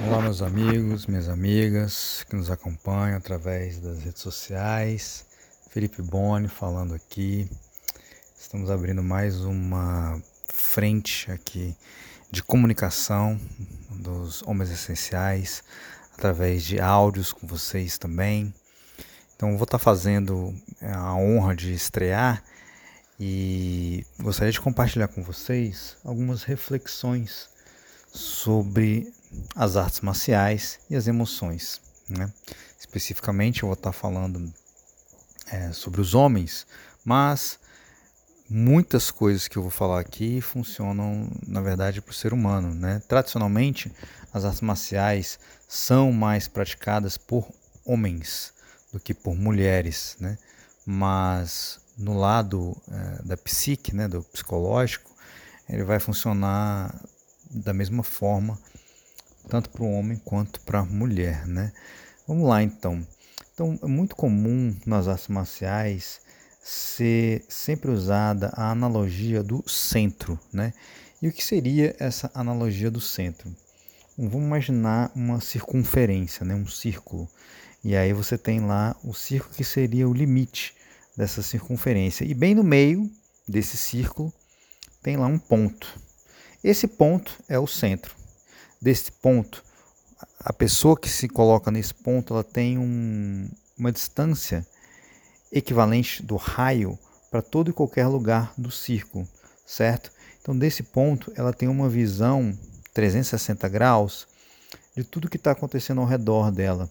Olá, meus amigos, minhas amigas que nos acompanham através das redes sociais. Felipe Boni falando aqui. Estamos abrindo mais uma frente aqui de comunicação dos homens essenciais através de áudios com vocês também. Então, vou estar fazendo a honra de estrear e gostaria de compartilhar com vocês algumas reflexões sobre as artes marciais e as emoções. Né? Especificamente, eu vou estar falando é, sobre os homens, mas muitas coisas que eu vou falar aqui funcionam, na verdade, para o ser humano. Né? Tradicionalmente, as artes marciais são mais praticadas por homens do que por mulheres, né? mas no lado é, da psique, né, do psicológico, ele vai funcionar da mesma forma, tanto para o homem quanto para a mulher, né? Vamos lá então. Então, é muito comum nas artes marciais ser sempre usada a analogia do centro, né? E o que seria essa analogia do centro? Vamos imaginar uma circunferência, né? um círculo. E aí você tem lá o círculo que seria o limite dessa circunferência. E bem no meio desse círculo tem lá um ponto. Esse ponto é o centro. Desse ponto, a pessoa que se coloca nesse ponto, ela tem um, uma distância equivalente do raio para todo e qualquer lugar do círculo, certo? Então, desse ponto, ela tem uma visão 360 graus de tudo que está acontecendo ao redor dela.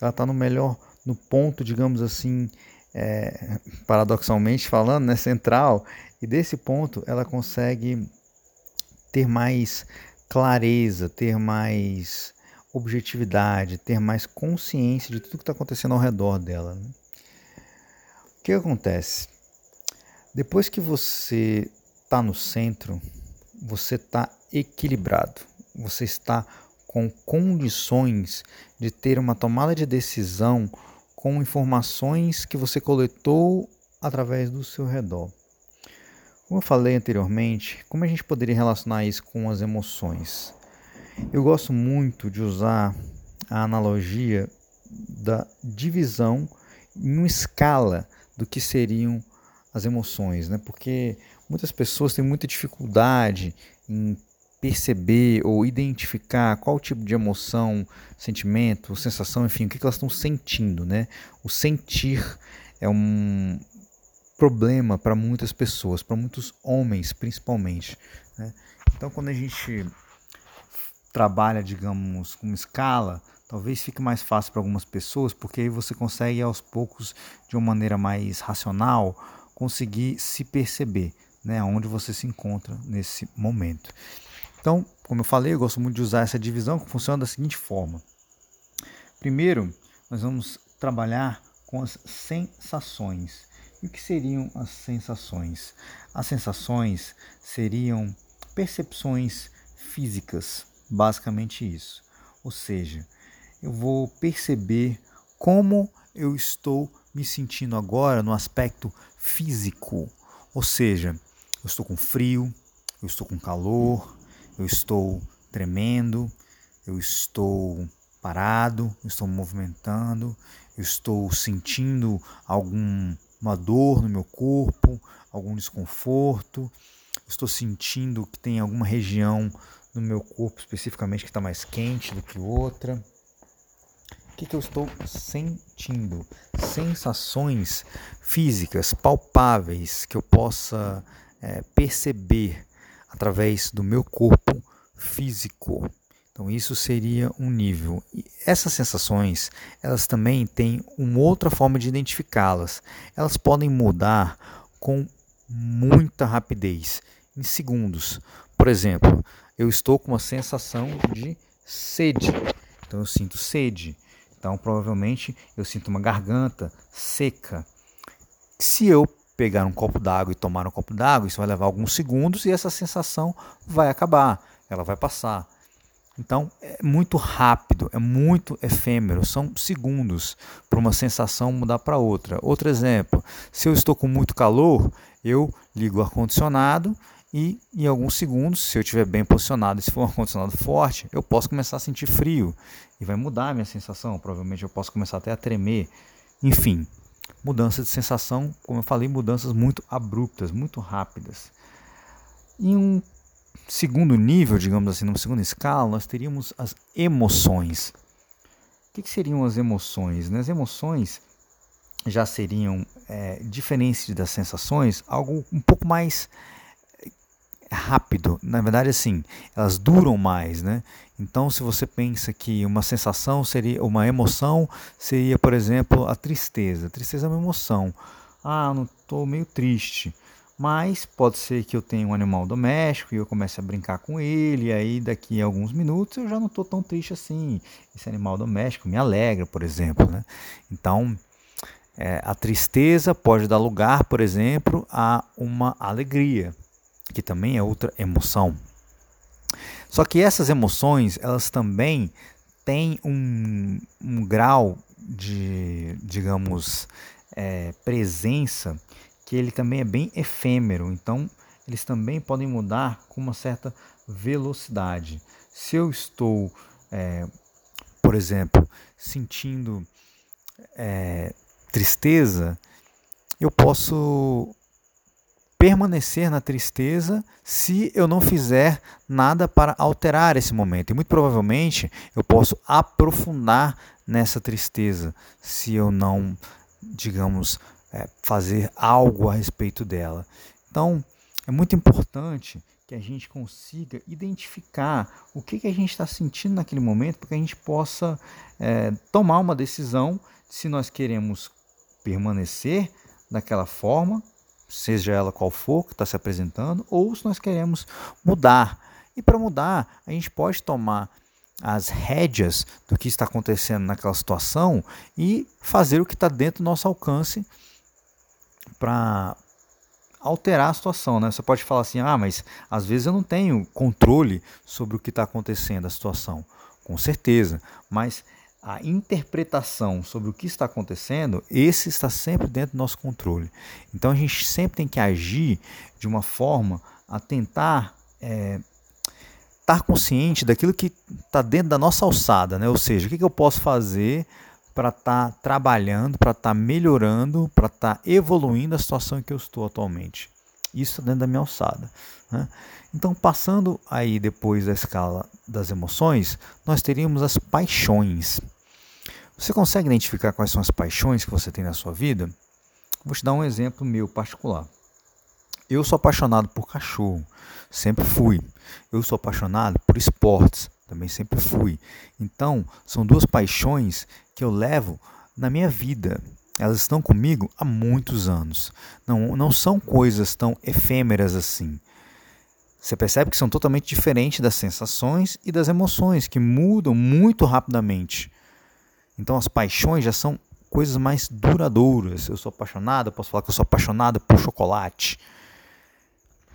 Ela está no melhor, no ponto, digamos assim, é, paradoxalmente falando, né, central, e desse ponto ela consegue ter mais clareza, ter mais objetividade, ter mais consciência de tudo que está acontecendo ao redor dela. Né? O que acontece? Depois que você está no centro, você está equilibrado, você está com condições de ter uma tomada de decisão com informações que você coletou através do seu redor. Como eu falei anteriormente, como a gente poderia relacionar isso com as emoções? Eu gosto muito de usar a analogia da divisão em uma escala do que seriam as emoções, né? Porque muitas pessoas têm muita dificuldade em perceber ou identificar qual tipo de emoção, sentimento, sensação, enfim, o que elas estão sentindo, né? O sentir é um, problema para muitas pessoas, para muitos homens principalmente. Né? Então, quando a gente trabalha, digamos, com escala, talvez fique mais fácil para algumas pessoas, porque aí você consegue aos poucos, de uma maneira mais racional, conseguir se perceber, né, onde você se encontra nesse momento. Então, como eu falei, eu gosto muito de usar essa divisão que funciona da seguinte forma. Primeiro, nós vamos trabalhar com as sensações. O que seriam as sensações? As sensações seriam percepções físicas, basicamente isso. Ou seja, eu vou perceber como eu estou me sentindo agora no aspecto físico. Ou seja, eu estou com frio, eu estou com calor, eu estou tremendo, eu estou parado, eu estou me movimentando, eu estou sentindo algum uma dor no meu corpo, algum desconforto, estou sentindo que tem alguma região no meu corpo especificamente que está mais quente do que outra. O que, que eu estou sentindo? Sensações físicas, palpáveis, que eu possa é, perceber através do meu corpo físico. Então isso seria um nível. E essas sensações, elas também têm uma outra forma de identificá-las. Elas podem mudar com muita rapidez, em segundos. Por exemplo, eu estou com uma sensação de sede. Então eu sinto sede. Então provavelmente eu sinto uma garganta seca. Se eu pegar um copo d'água e tomar um copo d'água, isso vai levar alguns segundos e essa sensação vai acabar, ela vai passar. Então é muito rápido, é muito efêmero, são segundos para uma sensação mudar para outra. Outro exemplo: se eu estou com muito calor, eu ligo o ar-condicionado e em alguns segundos, se eu estiver bem posicionado e se for um ar-condicionado forte, eu posso começar a sentir frio e vai mudar a minha sensação. Provavelmente eu posso começar até a tremer. Enfim, mudança de sensação, como eu falei, mudanças muito abruptas, muito rápidas. Em um segundo nível, digamos assim, numa segunda escala, nós teríamos as emoções. O que, seriam as emoções? Né? As emoções já seriam, é, diferentes das sensações, algo um pouco mais rápido. Na verdade, assim, elas duram mais, né? Então, se você pensa que uma sensação seria, uma emoção seria, por exemplo, a tristeza. A tristeza é uma emoção. Ah, não estou meio triste. Mas pode ser que eu tenha um animal doméstico e eu comece a brincar com ele, e aí daqui a alguns minutos eu já não estou tão triste assim. Esse animal doméstico me alegra, por exemplo. Né? Então, é, a tristeza pode dar lugar, por exemplo, a uma alegria que também é outra emoção. Só que essas emoções, elas também têm um, um grau de, digamos, é, presença que ele também é bem efêmero. Então, eles também podem mudar com uma certa velocidade. Se eu estou, é, por exemplo, sentindo é, tristeza, eu posso permanecer na tristeza se eu não fizer nada para alterar esse momento. E muito provavelmente eu posso aprofundar nessa tristeza se eu não, digamos, é, fazer algo a respeito dela. Então, é muito importante que a gente consiga identificar o que, que a gente está sentindo naquele momento, para que a gente possa é, tomar uma decisão se nós queremos permanecer daquela forma seja ela qual for que está se apresentando, ou se nós queremos mudar. E para mudar, a gente pode tomar as rédeas do que está acontecendo naquela situação e fazer o que está dentro do nosso alcance para alterar a situação. Né? Você pode falar assim: ah, mas às vezes eu não tenho controle sobre o que está acontecendo, a situação. Com certeza, mas a interpretação sobre o que está acontecendo, esse está sempre dentro do nosso controle. Então a gente sempre tem que agir de uma forma a tentar é, estar consciente daquilo que está dentro da nossa alçada, né? ou seja, o que, que eu posso fazer para estar tá trabalhando, para estar tá melhorando, para estar tá evoluindo a situação em que eu estou atualmente. Isso dentro da minha alçada. Né? Então, passando aí depois da escala das emoções, nós teríamos as paixões. Você consegue identificar quais são as paixões que você tem na sua vida? Vou te dar um exemplo meu particular. Eu sou apaixonado por cachorro, sempre fui. Eu sou apaixonado por esportes, também sempre fui. Então, são duas paixões que eu levo na minha vida. Elas estão comigo há muitos anos. Não, não são coisas tão efêmeras assim. Você percebe que são totalmente diferentes das sensações e das emoções, que mudam muito rapidamente. Então as paixões já são coisas mais duradouras. Eu sou apaixonado, posso falar que eu sou apaixonado por chocolate.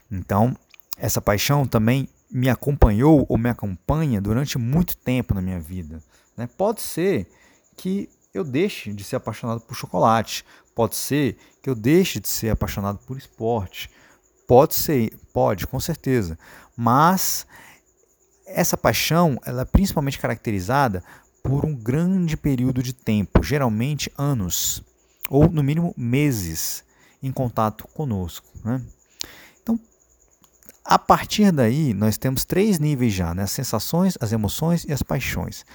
Então, essa paixão também me acompanhou ou me acompanha durante muito tempo na minha vida. Né? Pode ser que eu deixe de ser apaixonado por chocolate, pode ser que eu deixe de ser apaixonado por esporte, pode ser, pode, com certeza. Mas essa paixão, ela é principalmente caracterizada por um grande período de tempo, geralmente anos, ou no mínimo meses, em contato conosco. Né? Então, a partir daí, nós temos três níveis já: né? as sensações, as emoções e as paixões.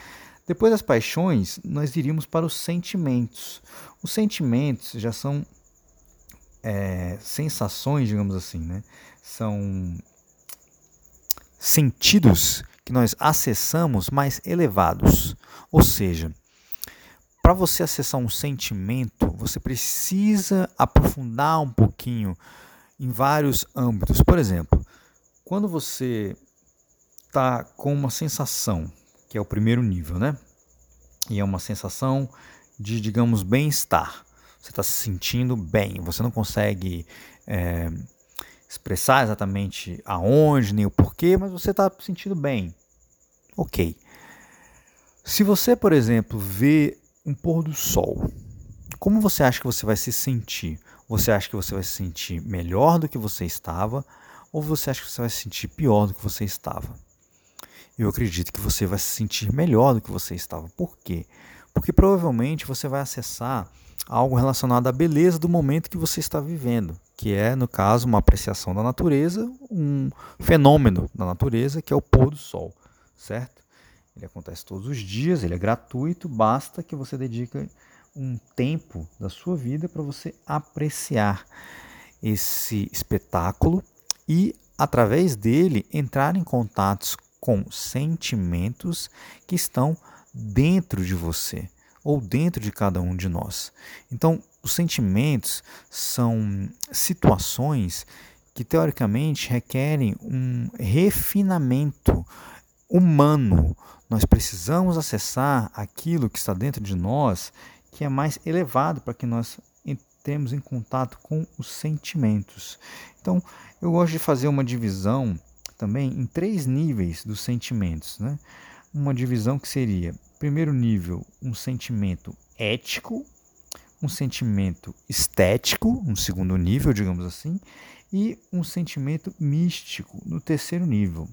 Depois das paixões, nós iríamos para os sentimentos. Os sentimentos já são é, sensações, digamos assim, né? são sentidos que nós acessamos mais elevados. Ou seja, para você acessar um sentimento, você precisa aprofundar um pouquinho em vários âmbitos. Por exemplo, quando você está com uma sensação, que é o primeiro nível, né? E é uma sensação de, digamos, bem-estar. Você está se sentindo bem, você não consegue é, expressar exatamente aonde nem o porquê, mas você está se sentindo bem. Ok. Se você, por exemplo, vê um pôr do sol, como você acha que você vai se sentir? Você acha que você vai se sentir melhor do que você estava? ou você acha que você vai se sentir pior do que você estava? Eu acredito que você vai se sentir melhor do que você estava. Por quê? Porque provavelmente você vai acessar algo relacionado à beleza do momento que você está vivendo, que é, no caso, uma apreciação da natureza, um fenômeno da natureza, que é o pôr do sol, certo? Ele acontece todos os dias, ele é gratuito, basta que você dedique um tempo da sua vida para você apreciar esse espetáculo e, através dele, entrar em contatos com sentimentos que estão dentro de você ou dentro de cada um de nós. Então, os sentimentos são situações que teoricamente requerem um refinamento humano. Nós precisamos acessar aquilo que está dentro de nós que é mais elevado para que nós entremos em contato com os sentimentos. Então, eu gosto de fazer uma divisão também em três níveis dos sentimentos. Né? Uma divisão que seria primeiro nível, um sentimento ético, um sentimento estético, um segundo nível, digamos assim, e um sentimento místico no terceiro nível.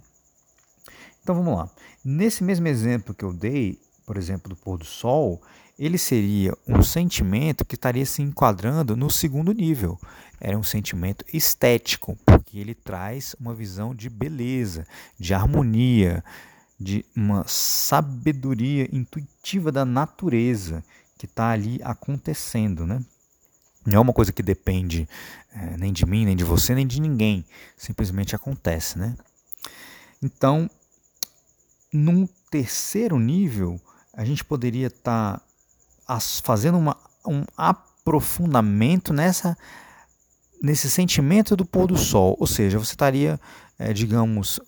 Então vamos lá. Nesse mesmo exemplo que eu dei, por exemplo, do pôr do sol, ele seria um sentimento que estaria se enquadrando no segundo nível. Era um sentimento estético, porque ele traz uma visão de beleza, de harmonia, de uma sabedoria intuitiva da natureza que está ali acontecendo, né? Não é uma coisa que depende é, nem de mim, nem de você, nem de ninguém. Simplesmente acontece, né? Então, num terceiro nível, a gente poderia estar tá fazendo uma, um aprofundamento nessa nesse sentimento do pôr do sol, ou seja, você estaria, é, digamos,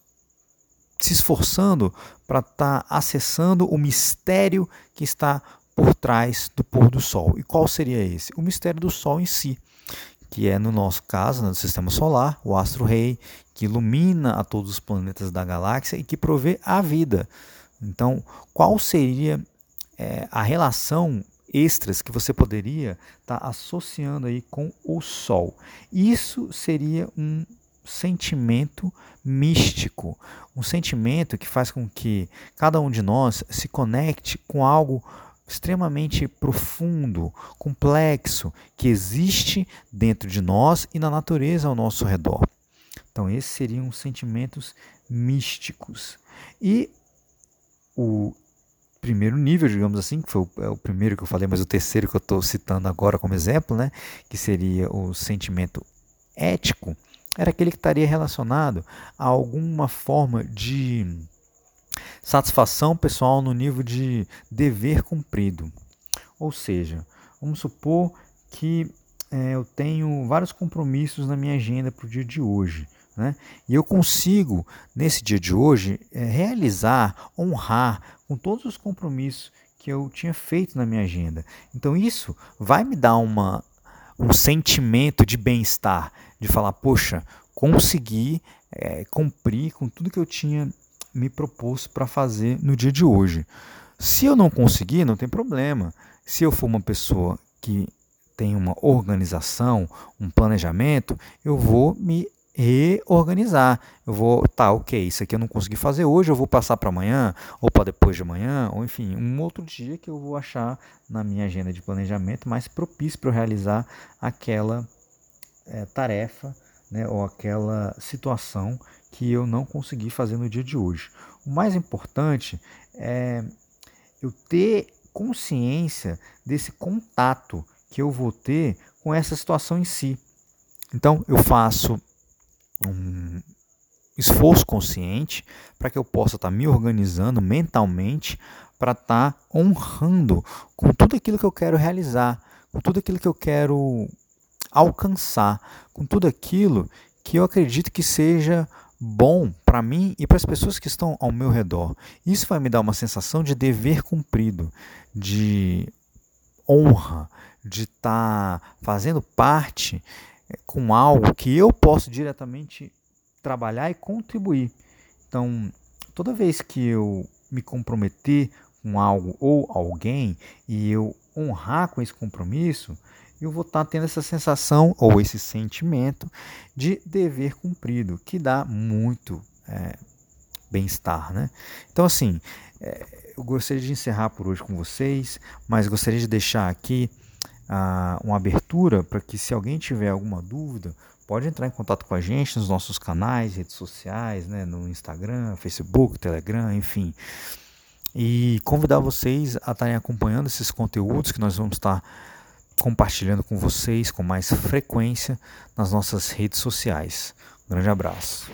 se esforçando para estar tá acessando o mistério que está por trás do pôr do sol. E qual seria esse? O mistério do sol em si, que é no nosso caso, no sistema solar, o astro-rei, que ilumina a todos os planetas da galáxia e que provê a vida. Então, qual seria é, a relação extras que você poderia estar tá associando aí com o Sol? Isso seria um sentimento místico, um sentimento que faz com que cada um de nós se conecte com algo extremamente profundo, complexo, que existe dentro de nós e na natureza ao nosso redor. Então, esses seriam sentimentos místicos. E o primeiro nível, digamos assim, que foi o, é o primeiro que eu falei, mas o terceiro que eu estou citando agora como exemplo, né, que seria o sentimento ético, era aquele que estaria relacionado a alguma forma de satisfação pessoal no nível de dever cumprido. Ou seja, vamos supor que é, eu tenho vários compromissos na minha agenda para o dia de hoje. Né? E eu consigo, nesse dia de hoje, é, realizar, honrar com todos os compromissos que eu tinha feito na minha agenda. Então isso vai me dar uma, um sentimento de bem-estar, de falar, poxa, consegui é, cumprir com tudo que eu tinha me proposto para fazer no dia de hoje. Se eu não conseguir, não tem problema. Se eu for uma pessoa que tem uma organização, um planejamento, eu vou me reorganizar. Eu vou, tá, ok, isso aqui eu não consegui fazer hoje, eu vou passar para amanhã, ou para depois de amanhã, ou enfim, um outro dia que eu vou achar na minha agenda de planejamento mais propício para eu realizar aquela é, tarefa né, ou aquela situação que eu não consegui fazer no dia de hoje. O mais importante é eu ter consciência desse contato que eu vou ter com essa situação em si. Então, eu faço um esforço consciente para que eu possa estar tá me organizando mentalmente para estar tá honrando com tudo aquilo que eu quero realizar, com tudo aquilo que eu quero alcançar, com tudo aquilo que eu acredito que seja bom para mim e para as pessoas que estão ao meu redor. Isso vai me dar uma sensação de dever cumprido, de honra, de estar tá fazendo parte com algo que eu posso diretamente trabalhar e contribuir. Então, toda vez que eu me comprometer com algo ou alguém e eu honrar com esse compromisso, eu vou estar tá tendo essa sensação ou esse sentimento de dever cumprido, que dá muito é, bem-estar, né? Então, assim, é, eu gostaria de encerrar por hoje com vocês, mas gostaria de deixar aqui ah, uma abertura para que, se alguém tiver alguma dúvida, pode entrar em contato com a gente nos nossos canais, redes sociais, né, no Instagram, Facebook, Telegram, enfim. E convidar vocês a estarem acompanhando esses conteúdos que nós vamos estar compartilhando com vocês com mais frequência nas nossas redes sociais. Um grande abraço.